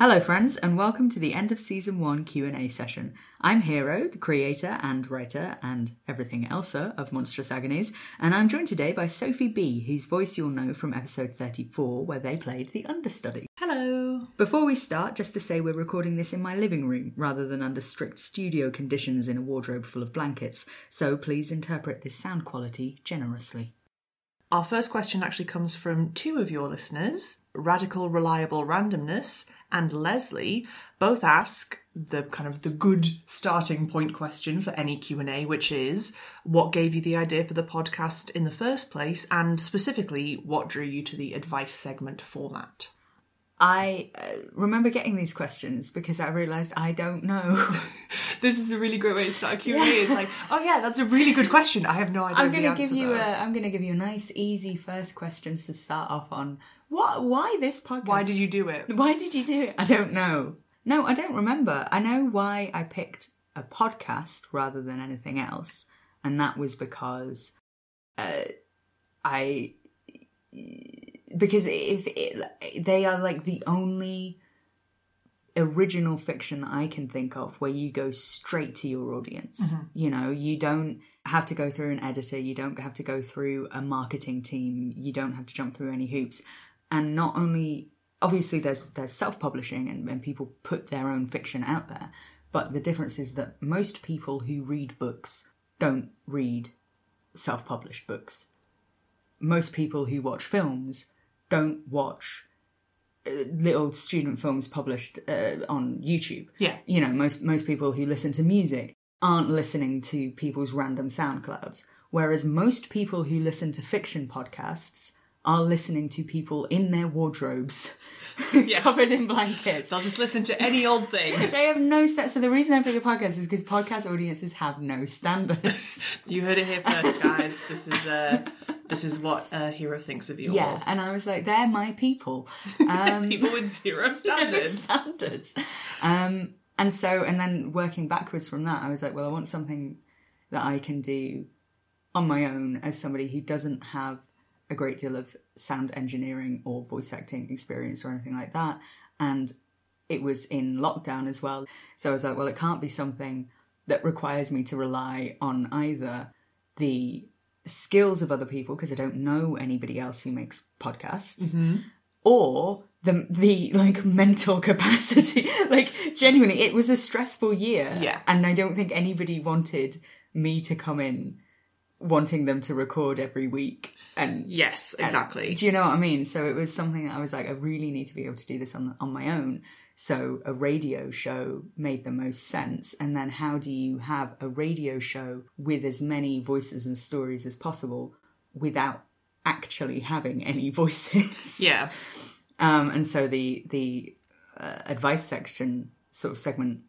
Hello friends and welcome to the end of season 1 Q&A session. I'm Hero, the creator and writer and everything else uh, of Monstrous Agonies, and I'm joined today by Sophie B, whose voice you'll know from episode 34 where they played the understudy. Hello. Before we start, just to say we're recording this in my living room rather than under strict studio conditions in a wardrobe full of blankets, so please interpret this sound quality generously. Our first question actually comes from two of your listeners, Radical Reliable Randomness and Leslie. Both ask the kind of the good starting point question for any Q&A, which is what gave you the idea for the podcast in the first place and specifically what drew you to the advice segment format? I uh, remember getting these questions because I realised I don't know. This is a really great way to start a Q&A. It's like, oh yeah, that's a really good question. I have no idea I'm going to give you though. a I'm going to give you a nice easy first questions to start off on. What why this podcast? Why did you do it? Why did you do it? I don't know. No, I don't remember. I know why I picked a podcast rather than anything else, and that was because uh, I because if it, they are like the only original fiction that I can think of where you go straight to your audience. Mm-hmm. You know, you don't have to go through an editor, you don't have to go through a marketing team, you don't have to jump through any hoops. And not only obviously there's there's self-publishing and, and people put their own fiction out there, but the difference is that most people who read books don't read self-published books. Most people who watch films don't watch uh, little student films published uh, on YouTube. Yeah. You know, most most people who listen to music aren't listening to people's random SoundClouds, whereas most people who listen to fiction podcasts are listening to people in their wardrobes, covered in blankets. I'll just listen to any old thing. They have no sense. So the reason I pick a podcast is because podcast audiences have no standards. You heard it here first, guys. This is uh, this is what a hero thinks of you yeah, all. and I was like, they're my people. Um, People with zero standards. standards. Um, and so, and then working backwards from that, I was like, well, I want something that I can do on my own as somebody who doesn't have a great deal of sound engineering or voice acting experience or anything like that. And it was in lockdown as well. So I was like, well, it can't be something that requires me to rely on either the skills of other people, because I don't know anybody else who makes podcasts, mm-hmm. or the the like mental capacity. like genuinely, it was a stressful year. Yeah. and I don't think anybody wanted me to come in wanting them to record every week and Yes, and- exactly. do you know what I mean? So it was something that I was like, I really need to be able to do this on on my own. So a radio show made the most sense. And then how do you have a radio show with as many voices and stories as possible without actually having any voices? yeah. Um, and so the the uh, advice section sort of segment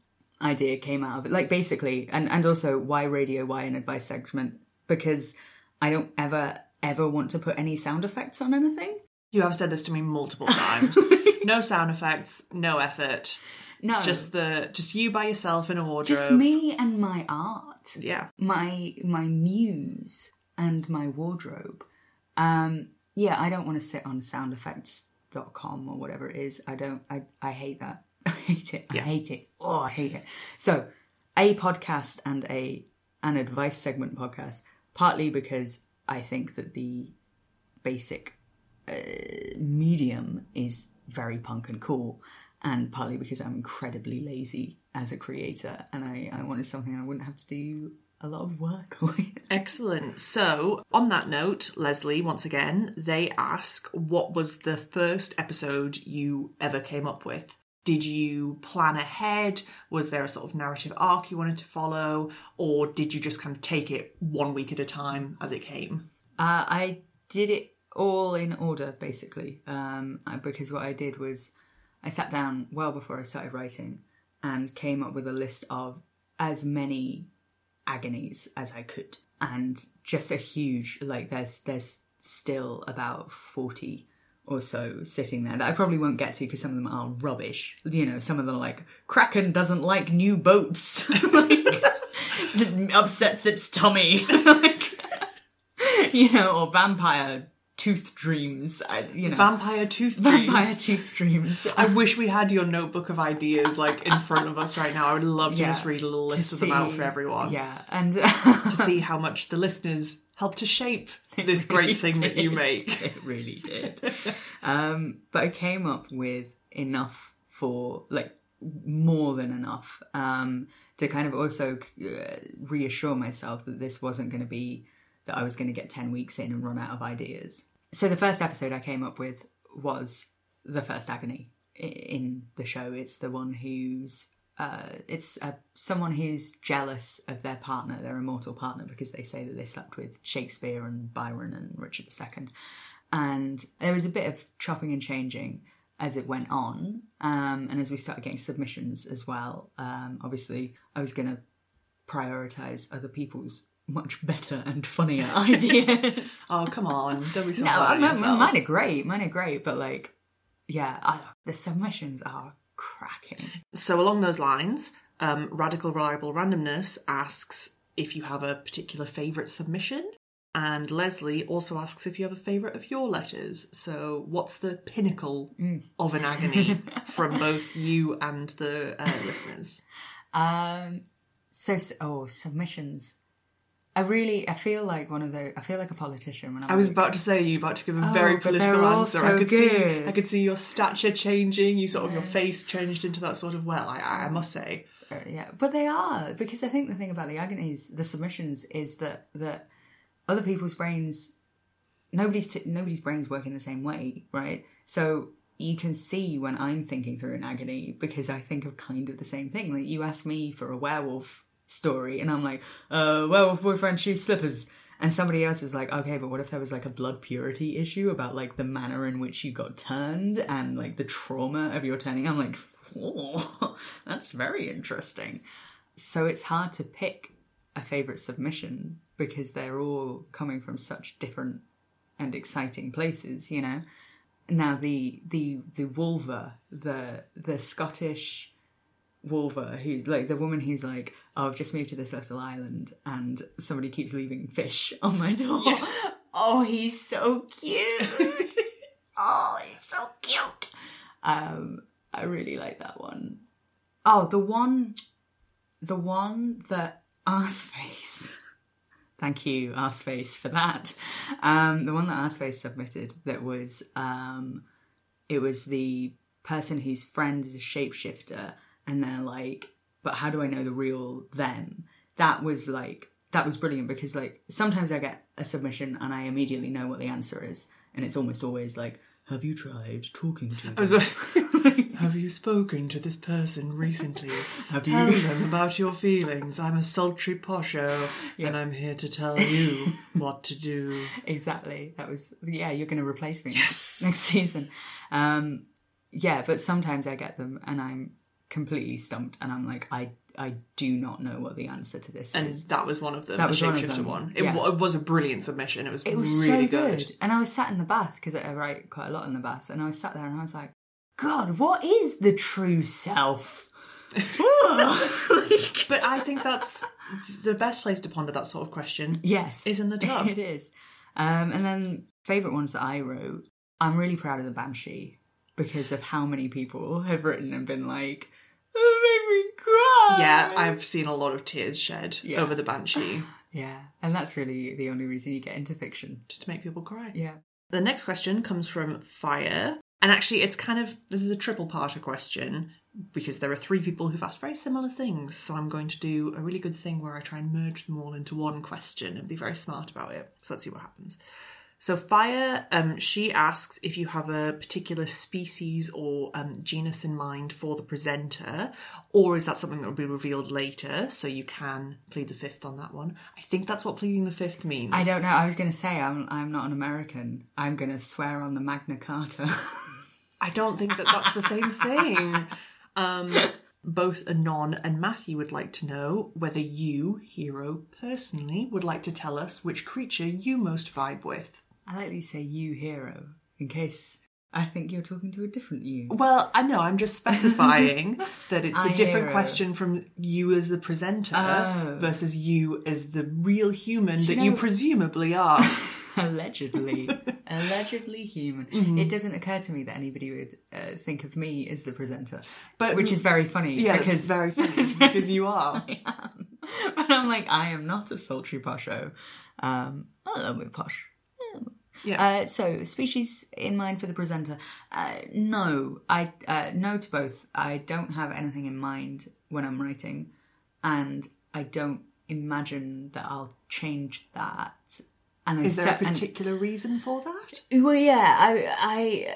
idea came out of it. Like basically, and and also why radio, why an advice segment? Because I don't ever ever want to put any sound effects on anything. You have said this to me multiple times. No sound effects, no effort. No, Just the just you by yourself in a wardrobe. just me and my art, Yeah. my my muse and my wardrobe. Um, yeah, I don't want to sit on soundeffects.com or whatever it is. I don't. I I hate that. I hate it. I hate it. Oh, I hate it. So, a podcast and a an advice segment podcast, partly because I think that the basic uh, medium is very punk and cool, and partly because I'm incredibly lazy as a creator, and I, I wanted something I wouldn't have to do a lot of work. Excellent. So, on that note, Leslie, once again, they ask what was the first episode you ever came up with? Did you plan ahead? Was there a sort of narrative arc you wanted to follow? Or did you just kind of take it one week at a time as it came? Uh, I did it all in order, basically, um, because what I did was I sat down well before I started writing and came up with a list of as many agonies as I could, and just a huge like there's there's still about forty or so sitting there that I probably won't get to because some of them are rubbish. You know, some of them are like Kraken doesn't like new boats, like upsets its tummy, like you know, or vampire tooth dreams. I, you know, Vampire Tooth Dreams. vampire tooth dreams. I wish we had your notebook of ideas like in front of us right now. I would love to Yeah. just read a little list of them out for everyone. Yeah, and To see how much the listeners help to shape this great really thing that you make. It really did. um, but I came up with enough for like more than enough um, to kind of also uh, reassure myself that this wasn't going to be that I was going to get ten weeks in and run out of ideas. So the first episode I came up with was the first agony in the show. It's the one who's uh, it's uh, someone who's jealous of their partner, their immortal partner, because they say that they slept with Shakespeare and Byron and Richard II. And there was a bit of chopping and changing as it went on, um, and as we started getting submissions as well. Um, obviously, I was going to prioritize other people's much better and funnier ideas. Oh, come on. Don't be so no, hard on mine, yourself. mine are great. Mine are great, but like, yeah, I, the submissions are cracking. So, along those lines, um, Radical Reliable Randomness asks if you have a particular favourite submission. And Leslie also asks if you have a favourite of your letters. So, what's the pinnacle Mm. of an agony from both you and the uh, listeners? Um, so oh, submissions. I really, I feel like one of those. I feel like a politician when I'm I was like, about to say you about to give a Oh, very political answer. so I could see, good. I could see your stature changing. You sort of your face changed into that sort of well. I, I must say, Uh, yeah, but they are because I think the thing about the agonies, the submissions, is that that other people's brains, nobody's t- nobody's brains work in the same way, right? So you can see when I'm thinking through an agony because I think of kind of the same thing. Like you ask me for a werewolf story, and I'm like, uh, werewolf boyfriend shoes slippers. And somebody else is like, okay, but what if there was like a blood purity issue about like the manner in which you got turned and like the trauma of your turning? I'm like, oh, that's very interesting. So it's hard to pick a favorite submission because they're all coming from such different and exciting places, you know. Now the the the wolver the the Scottish wolver who's like the woman who's like, oh, I've just moved to this little island and somebody keeps leaving fish on my door. Oh, he's so cute. oh, he's so cute. Um, I really like that one. Oh, the one, the one that Arseface. Thank you, Arseface, for that. Um, the one that Arseface submitted that was um, it was the person whose friend is a shapeshifter, and they're like, "But how do I know the real them?" That was like that was brilliant because like sometimes I get a submission and I immediately know what the answer is, and it's almost always like, "Have you tried talking to them?" Have you spoken to this person recently? Have Tell you- them about your feelings. I'm a sultry posho, and I'm here to tell you what to do. exactly. That was yeah. You're going to replace me next, next season. Um, yeah, but sometimes I get them and I'm completely stumped, and I'm like, I I do not know what the answer to this is. And is. that was one of them. That the was one of shapeshifter them, one. It, yeah. wa- it was a brilliant submission. It was, It was really so good. good. and I was sat in the bath because I write quite a lot in the bath, and I was sat there and I was like, God, what is the true self? But I think that's the best place to ponder that sort of question. Yes. Is in the tub. it is. Um, and then favourite ones that I wrote, I'm really proud of the Banshee because of how many people have written and been like, that made me cry. Yeah, I've seen a lot of tears shed Yeah. over the Banshee Yeah. And that's really the only reason you get into fiction. just to make people cry. Yeah. The next question comes from Fire. And actually, it's kind of this is a triple parter question because there are three people who've asked very similar things. So I'm going to do a really good thing where I try and merge them all into one question and be very smart about it. So let's see what happens. So Fire, um, she asks if you have a particular species or um, genus in mind for the presenter, or is that something that will be revealed later? So you can plead the fifth on that one. I think that's what pleading the fifth means. I don't know. I was going to say I'm I'm not an American. I'm going to swear on the Magna Carta. I don't think that that's the same thing. Um, both Anon and Matthew would like to know whether you, hero, personally would like to tell us which creature you most vibe with. I like to say you hero in case I think you're talking to a different you. Well, I know, I'm just specifying that it's a I different hero. question from you as the presenter Oh. versus you as the real human you that you presumably are. allegedly allegedly human Mm-hmm. it doesn't occur to me that anybody would uh, think of me as the presenter But- which is very funny yeah, because it's very funny because you are. I am. but i'm like i am not a sultry posho um a little bit posh Yeah. uh, so species in mind for the presenter uh, no i uh, no to both i don't have anything in mind when i'm writing and i don't imagine that i'll change that and I Is there a set- and- particular reason for that? well, yeah, I, I,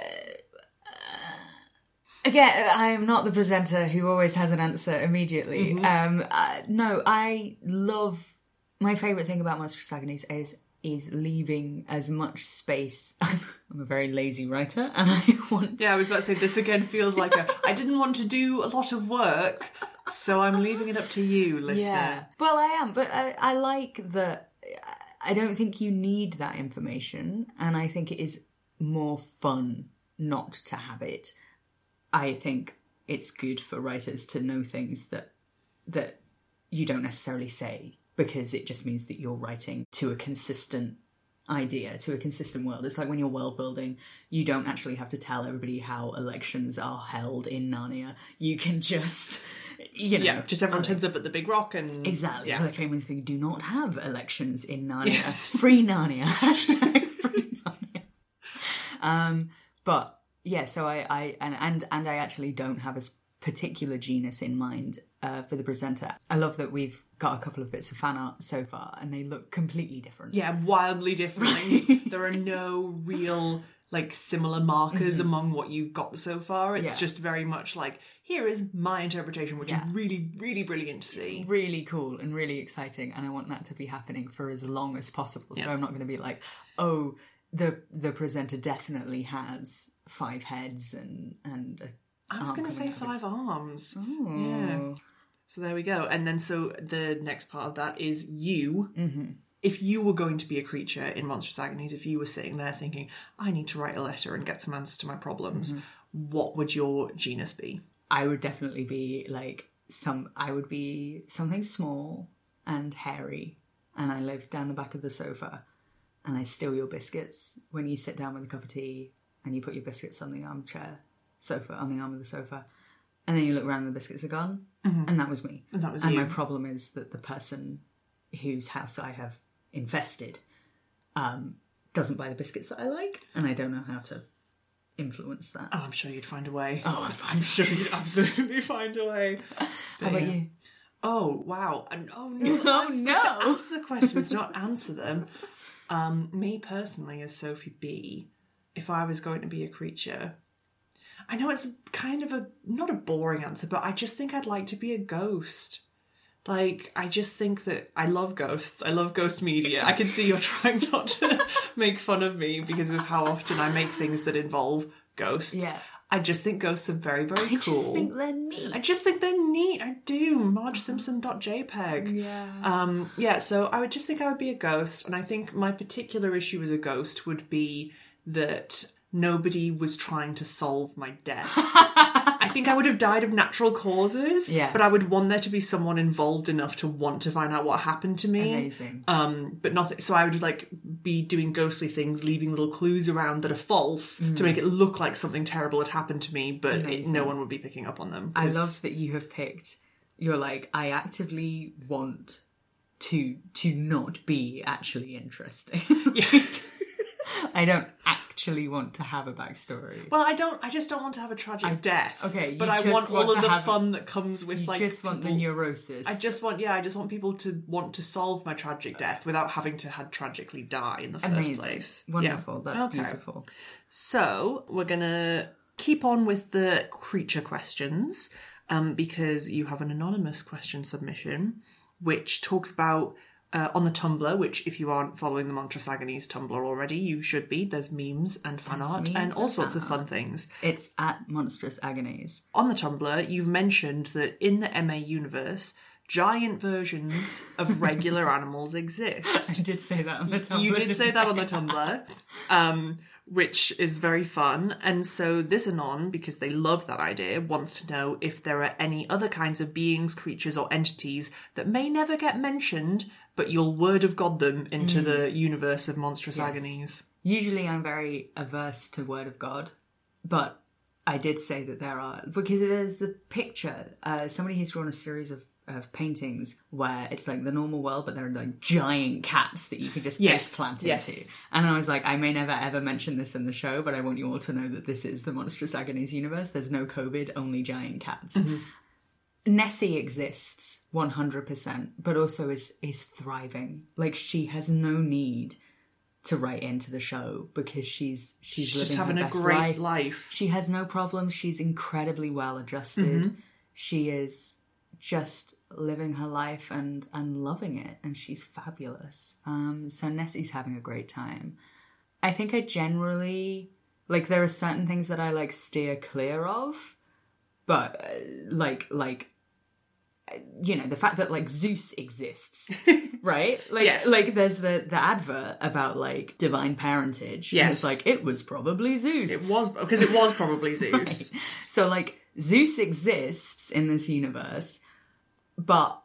uh, again, I am not the presenter who always has an answer immediately. Um, uh, no, I love my favorite thing about Monstrous Agonies is is leaving as much space. I'm, I'm a very lazy writer, and I want Yeah, I was about to say this again feels like a I didn't want to do a lot of work, so I'm leaving it up to you, listener. Yeah. Well, I am, but I, I like that. I don't think you need that information, and I think it is more fun not to have it. I think it's good for writers to know things that that you don't necessarily say because it just means that you're writing to a consistent idea to a consistent world. It's like when you're world building, you don't actually have to tell everybody how elections are held in Narnia. You can just, you know, Yeah, just everyone turns up at the big rock and Exactly. Yeah. The famous thing do not have elections in Narnia. Free Narnia. Hashtag free Narnia. Um, but yeah, so I, I and, and and I actually don't have a particular genus in mind uh, for the presenter. I love that we've got a couple of bits of fan art so far, and they look completely different. Yeah, wildly different. there are no real like similar markers among what you've got so far. It's Mm-hmm. Yeah. just very much like here is my interpretation, which Yeah. is really, really brilliant to see. really cool and really exciting and i want that to be happening for as long as possible so i'm not going to be like oh the the presenter definitely has five heads and and a I was going to say coming out of five arms. Oh. Yeah. So there we go. And then so the next part of that is you. Mm-hmm. If you were going to be a creature in Monstrous Agonies, if you were sitting there thinking, I need to write a letter and get some answers to my problems, Mm-hmm. what would your genus be? I would definitely be like some. I would be something small and hairy, and I live down the back of the sofa, and I steal your biscuits when you sit down with a cup of tea, and you put your biscuits on the armchair sofa on the arm of the sofa, and then you look around, and the biscuits are gone, and that was me. And that was you. and you. my problem is that the person whose house I have infested um, doesn't buy the biscuits that I like, and I don't know how to influence that. Oh, I'm sure you'd find a way. Oh, I'm sure you'd absolutely find a way. How about yeah. you? Oh wow! And, oh no! Oh, I'm no. To ask the questions, not answer them. Um, me personally, as Sophie B, if I was going to be a creature, I know it's kind of a not a boring answer, but I just think I'd like to be a ghost. Like, I just think that I love ghosts. I love ghost media. I can see you're trying not to make fun of me because of how often I make things that involve ghosts. Yeah. I just think ghosts are very, very I cool. I just think they're neat. I just think they're neat. I do. MargeSimpson.jpg. Yeah. Um, yeah, so I would just think I would be a ghost. And I think my particular issue as a ghost would be that nobody was trying to solve my death. I think I would have died of natural causes. Yeah. But I would want there to be someone involved enough to want to find out what happened to me. Amazing. Um, but nothing. So I would like be doing ghostly things, leaving little clues around that are false to make it look like something terrible had happened to me, but it, no one would be picking up on them. I love that you have picked. You're like, I actively want to to not be actually interesting. I don't actually want to have a backstory. Well, I don't. I just don't want to have a tragic death. okay, you but I want want all of the fun that comes with you like. just want the neurosis. I just want, yeah, I just want people to want to solve my tragic death without having to had tragically die in the first Amazing. place. Yeah. Wonderful. That's Okay. beautiful. So we're gonna keep on with the creature questions, um, because you have an anonymous question submission, which talks about uh, on the Tumblr. Which, if you aren't following the Monstrous Agonies Tumblr already, you should be. There's memes and fan There's art and all sorts of fun things. It's at Monstrous Agonies. on the Tumblr, you've mentioned that in the MA universe, giant versions of regular animals exist. I did say that on the Tumblr. You did say that on the Tumblr, um, which is very fun. And so this Anon, because they love that idea, wants to know if there are any other kinds of beings, creatures, or entities that may never get mentioned, but you'll word of God them into the universe of monstrous agonies. Usually, I'm very averse to Word of God, but I did say that there are because there's a picture. Uh, somebody has drawn a series of, of paintings where it's like the normal world, but there are like giant cats that you can just Yes, face plant yes. into. And I was like, I may never ever mention this in the show, but I want you all to know that this is the Monstrous Agonies universe. There's no COVID, only giant cats. Mm-hmm. Nessie exists 100%, but also is is thriving. Like she has no need to write into the show because she's she's, She's living having her a great life. life. She has no problems. She's incredibly well adjusted. Mm-hmm. She is just living her life and and loving it, and she's fabulous. Um, so Nessie's having a great time. I think I generally like there are certain things that I like steer clear of, but uh, like like you know the fact that like Zeus exists, right? Like Yes. like there's the the advert about like divine parentage. and Yes. it's like it was probably Zeus. It was because it was probably Zeus. So like Zeus exists in this universe, but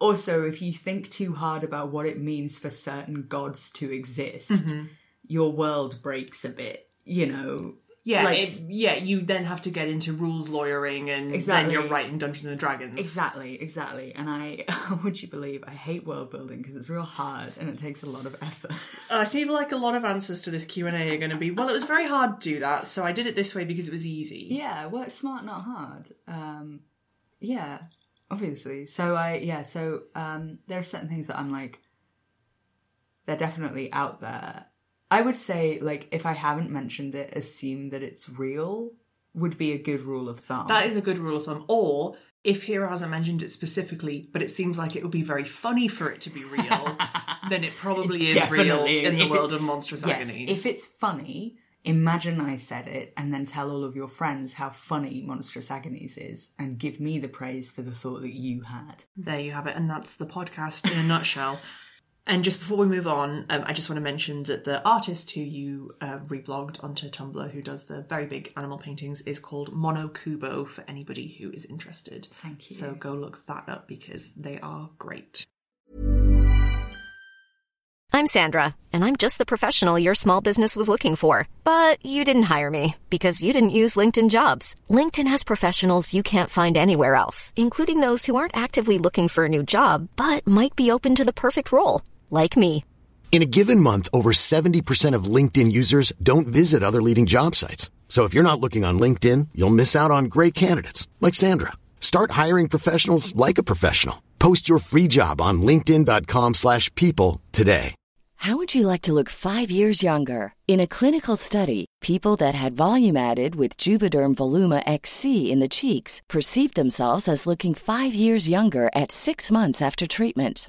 also if you think too hard about what it means for certain gods to exist, Mm-hmm. your world breaks a bit, you know. Yeah, Like- it, yeah. You then have to get into rules lawyering, and Exactly. then you're writing Dungeons and Dragons. Exactly, exactly. And I would you believe I hate world building because it's real hard and it takes a lot of effort. I feel like a lot of answers to this Q and A are going to be, well, it was very hard to do that, so I did it this way because it was easy. yeah, work smart, not hard. Um yeah, obviously. So I yeah, so um there are certain things that I'm like they're definitely out there. I would say like if I haven't mentioned it, assume that it's real would be a good rule of thumb. That is a good rule of thumb. Or if Hero hasn't mentioned it specifically, but it seems like it would be very funny for it to be real, then it probably is real in the world of monstrous yes, agonies. If it's funny, imagine I said it and then tell all of your friends how funny Monstrous Agonies is and give me the praise for the thought that you had. There you have it, and that's the podcast in a nutshell. And just before we move on, um, I just want to mention that the artist who you uh, reblogged onto Tumblr, who does the very big animal paintings, is called Mono Kubo for anybody who is interested. Thank you. So go look that up because they are great. I'm Sandra, and I'm just the professional your small business was looking for. But you didn't hire me because you didn't use LinkedIn jobs. LinkedIn has professionals you can't find anywhere else, including those who aren't actively looking for a new job but might be open to the perfect role, like me. In a given month, over 70% of LinkedIn users don't visit other leading job sites. So if you're not looking on LinkedIn, you'll miss out on great candidates like Sandra. Start hiring professionals like a professional. Post your free job on linkedin.com/people slash people today. How would you like to look five years younger? In a clinical study, people that had volume added with Juvederm Voluma XC in the cheeks perceived themselves as looking five years younger at six months after treatment.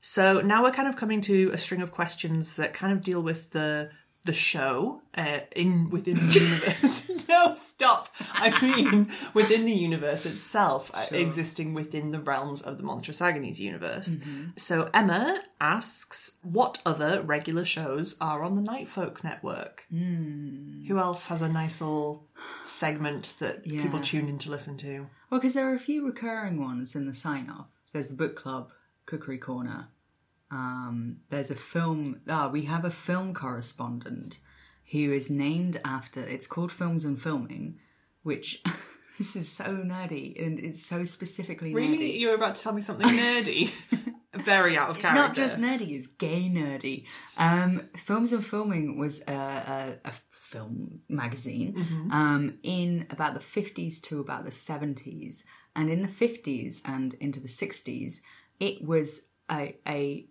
So now we're kind of coming to a string of questions that kind of deal with the the show uh, in within the universe. no, stop. I mean within the universe itself, uh, existing within the realms of the Monstrous Agonies universe. So Emma asks, what other regular shows are on the Night Folk Network? Who else has a nice little segment that people tune in to listen to? Well, because there are a few recurring ones in the sign off. There's the book club, Cookery Corner. Um, there's a film. Ah, we have a film correspondent who is named after. It's called Films and Filming, which this is so nerdy and it's so specifically Really? nerdy. You were about to tell me something nerdy? Very out of character. Not just nerdy, it's gay nerdy. Um, Films and Filming was a, a, a film magazine Mm-hmm. um, in about the 50s to about the 70s. And in the 50s and into the 60s, it was a, a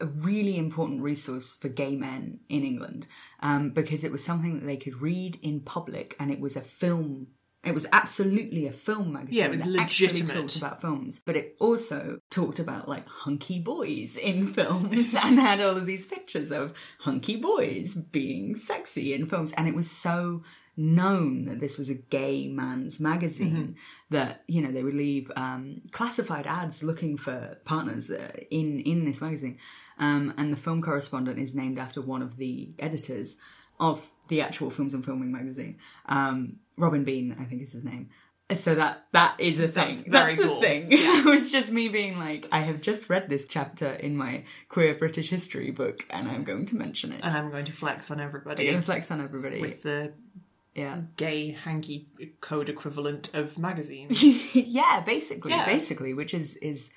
a really important resource for gay men in England um, because it was something that they could read in public and it was a film. It was absolutely a film magazine. Yeah, it was actually legitimate. talked about films, but it also talked about like hunky boys in films and had all of these pictures of hunky boys being sexy in films. And it was so known that this was a gay man's magazine that you know they would leave um, classified ads looking for partners uh, in in this magazine. Um, and the film correspondent is named after one of the editors of the actual films and filming magazine. Um, robin bean i think is his name. So that that is a thing. That's very That's cool. thing. It was just me being like i have just read this chapter in my queer british history book and i'm going to mention it. And I'm going to flex on everybody. I'm going to flex on everybody. With the yeah gay hanky code equivalent of magazines. yeah, basically, Yeah. basically, which is is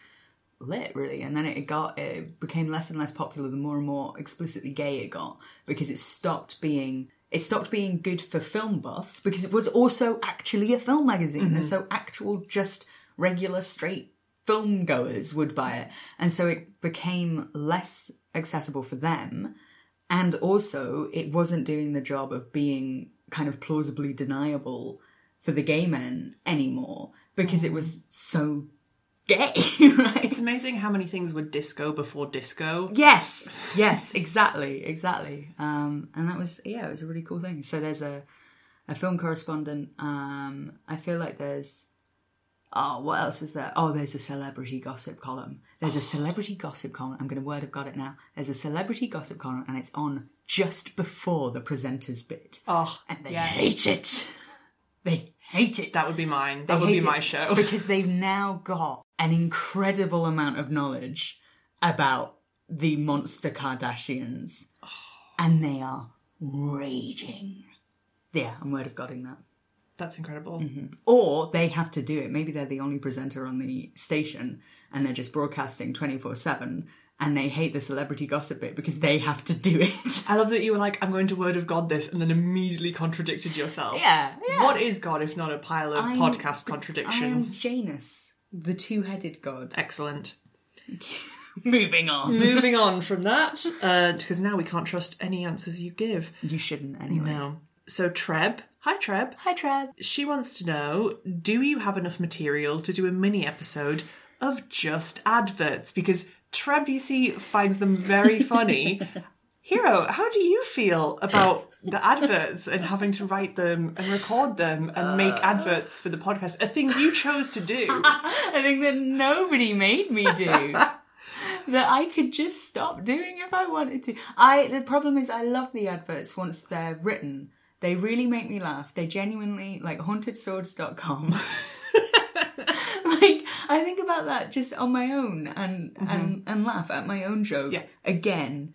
lit really. And then it got it became less and less popular the more and more explicitly gay it got because it stopped being it stopped being good for film buffs because it was also actually a film magazine, mm-hmm. and so actual just regular straight film goers would buy it, and so it became less accessible for them and also it wasn't doing the job of being kind of plausibly deniable for the gay men anymore because it was so gay right It's amazing how many things were disco before disco. yes yes exactly exactly um and that was yeah it was a really cool thing so there's a a film correspondent um i feel like there's Oh, what else is there? Oh, there's a celebrity gossip column. There's a celebrity gossip column. I'm going to word have got it now. There's a celebrity gossip column, and it's on just before the presenter's bit. Oh, and they yes. hate it. They hate it. That would be mine. They That would be my show. because they've now got an incredible amount of knowledge about the monster Kardashians, and they are raging. Yeah, I'm word of godding that. That's incredible. Mm-hmm. Or they have to do it. Maybe they're the only presenter on the station and they're just broadcasting 24 7 and they hate the celebrity gossip bit because they have to do it. I love that you were like, I'm going to word of God this, and then immediately contradicted yourself. Yeah, yeah. What is God if not a pile of I'm- podcast I am contradictions? Janus, the two headed god. Excellent. Moving on. Moving on from that, uh, because now we can't trust any answers you give. You shouldn't anyway. No. So Treb, hi Treb. Hi, Treb. She wants to know: Do you have enough material to do a mini episode of just adverts? Because Trebuchet finds them very funny. Hero, how do you feel about the adverts and having to write them and record them and make uh. adverts for the podcast? A thing you chose to do. I think that nobody made me do. that I could just stop doing if I wanted to. I the problem is I love the adverts once they're written. They really make me laugh. They genuinely like hauntedswords.com. I think about that just on my own and mm-hmm. and and laugh at my own joke Yeah. again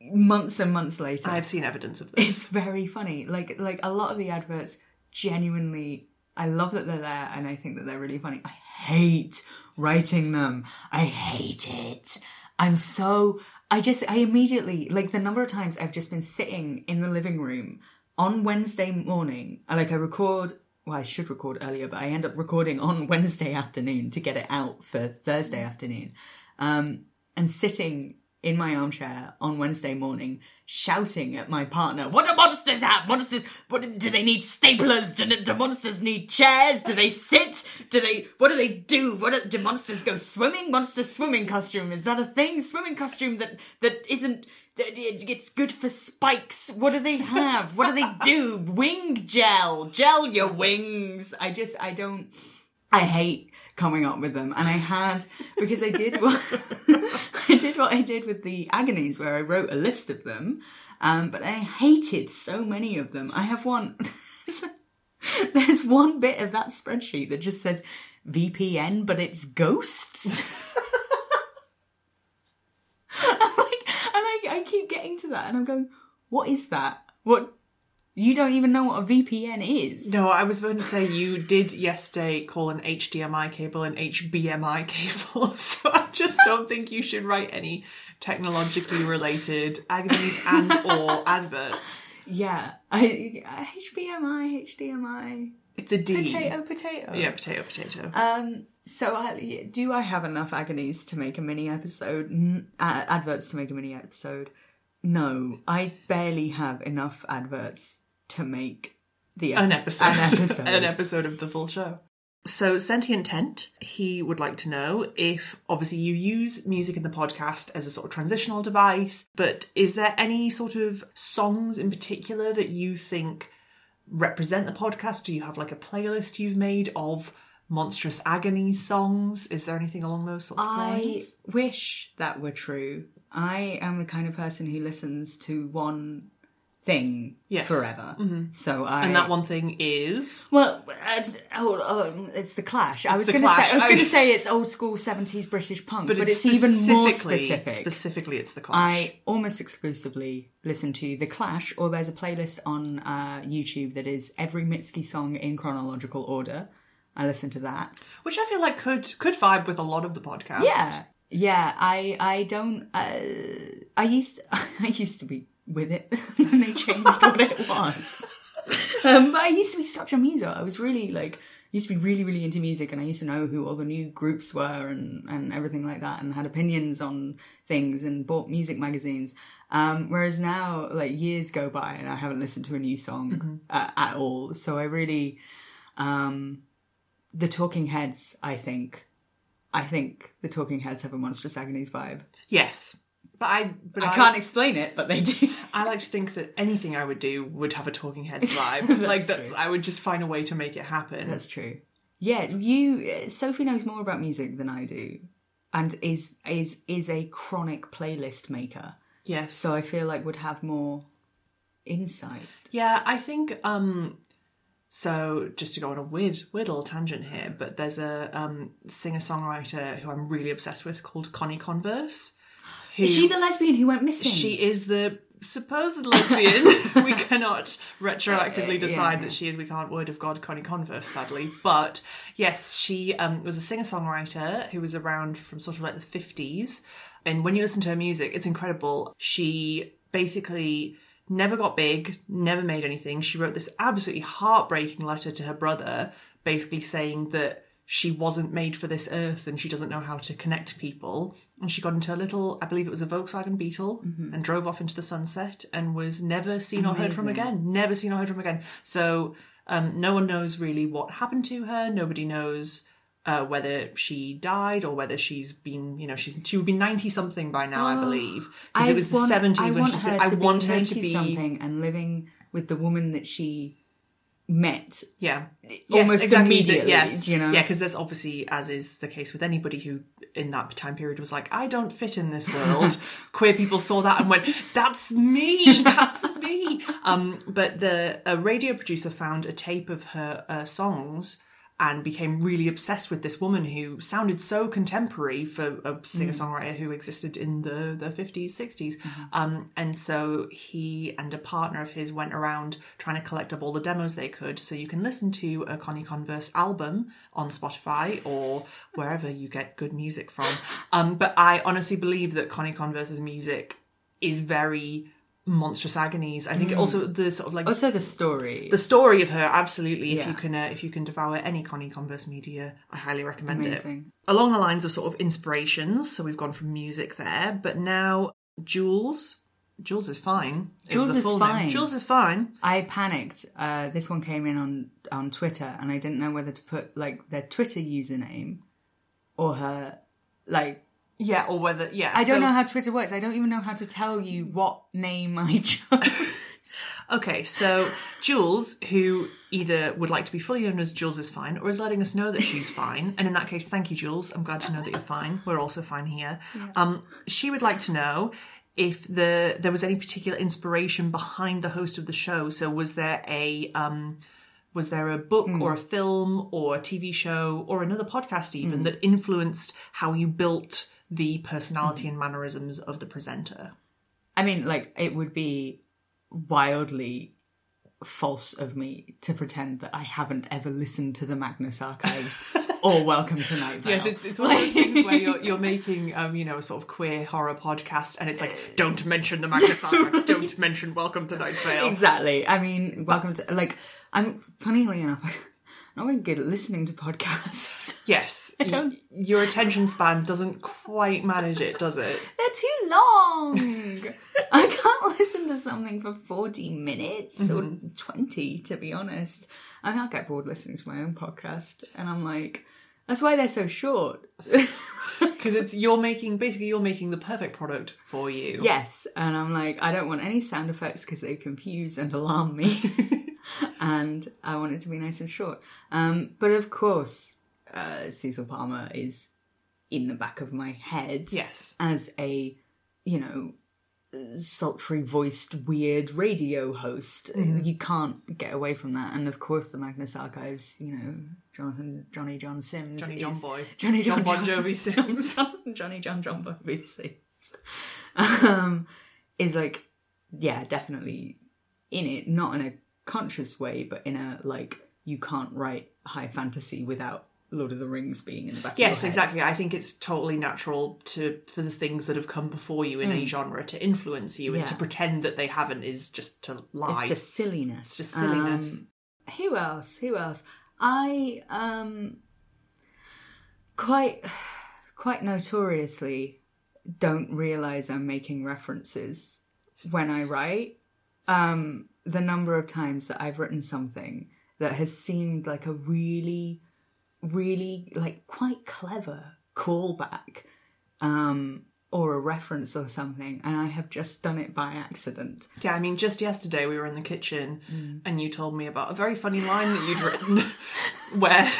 months and months later. I've seen evidence of this. It's very funny. Like like a lot of the adverts genuinely I love that they're there and I think that they're really funny. I hate writing them. I hate it. I'm so I just I immediately like the number of times I've just been sitting in the living room on Wednesday morning. Like I record well, I should record earlier, but I end up recording on Wednesday afternoon to get it out for Thursday afternoon. Um, and sitting in my armchair on Wednesday morning, shouting at my partner, "What do monsters have? Monsters? What do they need? Staplers? Do, do monsters need chairs? Do they sit? Do they? What do they do? What do, do monsters go swimming? Monster swimming costume is that a thing? Swimming costume that that isn't." It's good for spikes. What do they have? What do they do? Wing gel, gel your wings. I just, I don't. I hate coming up with them, and I had because I did what I did what I did with the agonies, where I wrote a list of them, um, but I hated so many of them. I have one. There's one bit of that spreadsheet that just says VPN, but it's ghosts. I'm like, and I, I keep getting to that, and I'm going, what is that? What? You don't even know what a VPN is. No, I was going to say you did yesterday call an HDMI cable an HBMI cable, so I just don't think you should write any technologically related agonies and or adverts. Yeah, I, HBMI, HDMI, It's a D. potato, potato. Yeah, potato, potato. Um. So, I, do I have enough agonies to make a mini episode? Uh, adverts to make a mini episode? No, I barely have enough adverts to make the an episode. An episode. an episode of the full show. So, Sentient Tent, he would like to know if obviously you use music in the podcast as a sort of transitional device, but is there any sort of songs in particular that you think represent the podcast? Do you have like a playlist you've made of monstrous agony songs? Is there anything along those sorts of I lines? wish that were true. I am the kind of person who listens to one thing Yes. forever. So I And that one thing is Well, uh, oh, oh, it's the Clash. I was going to say, I was going to say it's old school seventies British punk, but, it's, it's, even more specifically- specific. Specifically, it's the Clash. I almost exclusively listen to The Clash, or there's a playlist on uh, YouTube that is every Mitski song in chronological order. I listen to that. which I feel like could could vibe with a lot of the podcast. Yeah, yeah. I I don't. Uh, I used I used to be with it, and they changed what it was. Um, but I used to be such a muser. I was really like used to be really really into music, and I used to know who all the new groups were and and everything like that, and had opinions on things and bought music magazines. Um, whereas now, like years go by, and I haven't listened to a new song uh, at all. So I really, um, the Talking Heads, I think. I think the Talking Heads have a monstrous agonies vibe. Yes, but I but I can't explain it, but they do. I like to think that anything I would do would have a Talking Heads vibe. like that's true. I would just find a way to make it happen. That's true. Yeah, you Sophie knows more about music than I do, and is is is a chronic playlist maker. yes. So I feel like would have more insight. Yeah, I think um so just to go on a weird weird little tangent here, but there's a um singer songwriter who I'm really obsessed with called Connie Converse. Who, Is she the lesbian who went missing? she is the supposed lesbian. we cannot retroactively decide yeah. that she is. We can't. Word of God, Connie Converse, sadly. But yes, she um, was a singer songwriter who was around from sort of like the fifties. And when you listen to her music, it's incredible. She basically never got big, never made anything. She wrote this absolutely heartbreaking letter to her brother, basically saying that she wasn't made for this earth and she doesn't know how to connect people. And she got into a little, I believe it was a Volkswagen Beetle, and drove off into the sunset and was never seen or heard from again. Never seen or heard from again. So um, no one knows really what happened to her. Nobody knows uh, whether she died or whether she's been, you know, she's she would be ninety something by now, I believe, because it was the seventies when she. I want her to be, something and living with the woman that she met. yeah, almost exactly, the- immediately, yes, you know? yeah, because there's obviously, as is the case with anybody who in that time period was like, I don't fit in this world. Queer people saw that and went, "That's me, that's me." Um, but the a radio producer found a tape of her uh, songs. And became really obsessed with this woman who sounded so contemporary for a singer songwriter who existed in the, the 50s, 60s. Um, and so he and a partner of his went around trying to collect up all the demos they could. So you can listen to a Connie Converse album on Spotify or wherever you get good music from. Um, but I honestly believe that Connie Converse's music is very monstrous agonies. I think also the sort of like Also, the story. the story of her absolutely if you can uh, if you can devour any connie converse media i highly recommend Amazing. it along the lines of sort of inspirations so we've gone from music there but now jules jules is fine Jules the is full name. fine. jules is fine I panicked. Uh, this one came in on on Twitter, and I didn't know whether to put like their Twitter username or her like. Yeah or whether yeah I don't so- know how Twitter works. I don't even know how to tell you what name I chose. Okay, so Jules, who either would like to be fully known as Jules is fine or is letting us know that she's fine, and in that case, thank you, Jules. I'm glad to know that you're fine. We're also fine here. Um, she would like to know if the there was any particular inspiration behind the host of the show. So was there a um, was there a book or a film or a TV show or another podcast even that influenced how you built the personality and mannerisms of the presenter? I mean, like it would be wildly false of me to pretend that I haven't ever listened to the Magnus Archives or Welcome to Night Vale. Yes, it's, it's one of those things where you're, you're making, um, you know, a sort of queer horror podcast, and it's like, don't mention the Magnus Archives, don't mention Welcome to Night Vale. exactly. I mean, welcome to like. I'm funnily enough, I'm not very good at listening to podcasts. Yes, y- your attention span doesn't quite manage it, does it? They're too long. I can't listen to something for 40 minutes or 20, to be honest. I mean, I get bored listening to my own podcast, and I'm like, that's why they're so short. Because it's you're making basically you're making the perfect product for you. Yes, and I'm like, I don't want any sound effects because they confuse and alarm me. and I want it to be nice and short. Um, but of course, uh, Cecil Palmer is in the back of my head Yes. as a, you know, sultry voiced weird radio host. You can't get away from that. And of course, the Magnus Archives, you know, Jonathan Johnny John Sims, Johnny John Boy. Johnny John John, Bon Jovi Sims. Johnny John John Jovi Sims, um, is like, yeah, definitely in it, not in a conscious way, but in a like, you can't write high fantasy without Lord of the Rings being in the back. Yes, of your head. exactly. I think it's totally natural to for the things that have come before you in a genre to influence you, and. Yeah. to pretend that they haven't is just to lie. It's just silliness. It's just silliness. Um, who else? Who else? I um quite quite notoriously don't realize I'm making references when I write. Um the number of times that I've written something that has seemed like a really really like quite clever callback um or a reference or something and I have just done it by accident. Yeah, I mean, just yesterday we were in the kitchen Mm. and you told me about a very funny line that you'd written where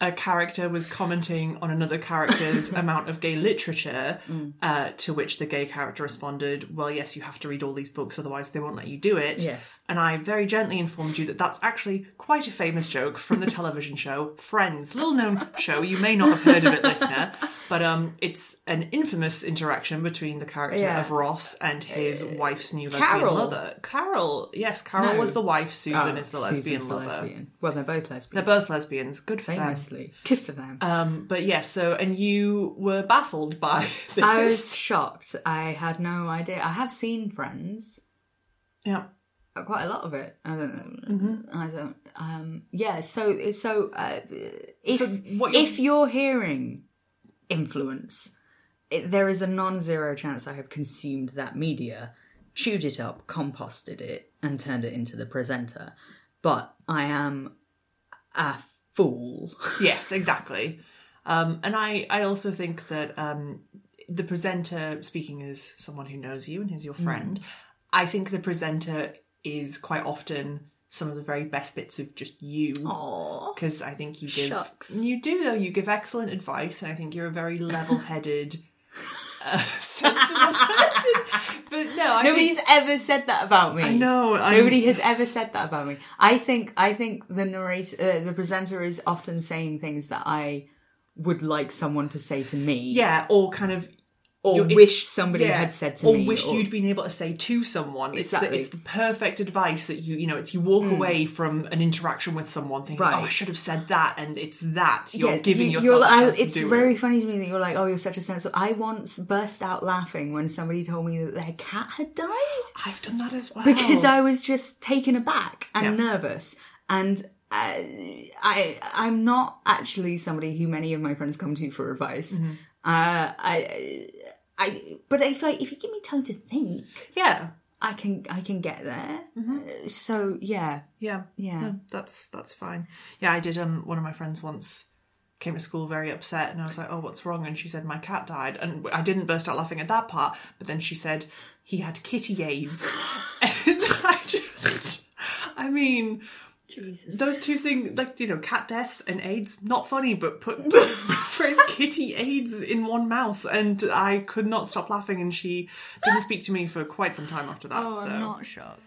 a character was commenting on another character's amount of gay literature, Mm. uh, to which the gay character responded, Well, yes, you have to read all these books, otherwise they won't let you do it. Yes. And I very gently informed you that that's actually quite a famous joke from the television show Friends. Little known show, you may not have heard of it, listener, but um, it's an infamous interaction between the character Yeah. of Ross and his wife's new lesbian Carol. lover. Carol, yes, Carol No. was the wife, Susan Oh, is the lesbian Susan's the lover. lesbian. Well, they're both lesbians. They're both lesbians, good for them. Famously. Good for them. Um, but yes, so, and you were baffled by this. I was shocked. I had no idea. I have seen Friends, Yeah. uh, quite a lot of it. I don't. Mm-hmm. I don't. Um, yeah. So so uh, if So you're- if you're hearing influence, it, there is a non-zero chance I have consumed that media, chewed it up, composted it, and turned it into the presenter. But I am a fool. Yes, exactly. Um, and I, I also think that um, the presenter, speaking as someone who knows you and is your friend, I think the presenter is quite often some of the very best bits of just you. Because I think you give Shucks. you do though you give excellent advice, and I think you're a very level-headed, sensible person. But no, I Nobody's think, ever said that about me. I know, I'm- Nobody has ever said that about me. I think I think the narrator, uh, the presenter, is often saying things that I would like someone to say to me. yeah, or kind of. Or you- wish somebody yeah, had said to or me. wish or- you'd been able to say to someone. It's the, it's the perfect advice that you you know. It's you walk away from an interaction with someone thinking, Right. "Oh, I should have said that," and it's that you're Yeah, giving you- yourself. you're a like- to it's very it. funny to me that you're like, oh, you're such a sensible. I once burst out laughing when somebody told me that their cat had died I've done that as well because I was just taken aback and Yeah. nervous, and uh, I I'm not actually somebody who many of my friends come to for advice. Mm-hmm. Uh, I I but if like if you give me time to think, yeah, I can I can get there. Uh, So yeah, yeah, Yeah. No, that's that's fine. Yeah, I did. Um, one of my friends once came to school very upset, and I was like, "Oh, what's wrong?" And she said, "My cat died," and I didn't burst out laughing at that part. But then she said he had kitty AIDS, and I just, I mean. Those two things, like you know, cat death and AIDS, not funny, but put put phrase kitty AIDS in one mouth, and I could not stop laughing. And she didn't speak to me for quite some time after that. Oh, so I'm not shocked.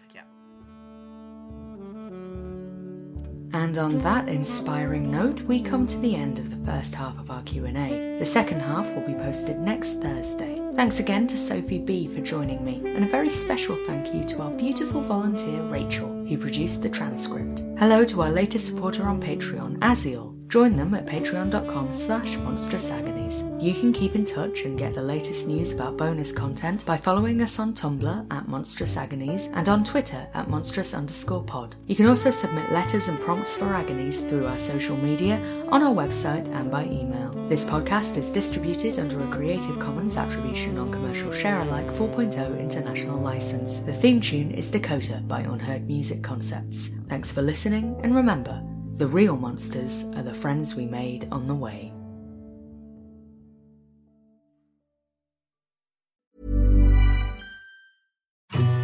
And on that inspiring note, we come to the end of the first half of our Q&A. The second half will be posted next Thursday. Thanks again to Sophie B for joining me, and a very special thank you to our beautiful volunteer Rachel, who produced the transcript. Hello to our latest supporter on Patreon, Aziel. Join them at patreon.com slash You can keep in touch and get the latest news about bonus content by following us on Tumblr at Monstrous Agonies and on Twitter at monstrous underscore pod. You can also submit letters and prompts for agonies through our social media, on our website, and by email. This podcast is distributed under a Creative Commons Attribution Non-Commercial Share-alike 4.0 international license. The theme tune is Dakota by Unheard Music Concepts. Thanks for listening, and remember, the real monsters are the friends we made on the way.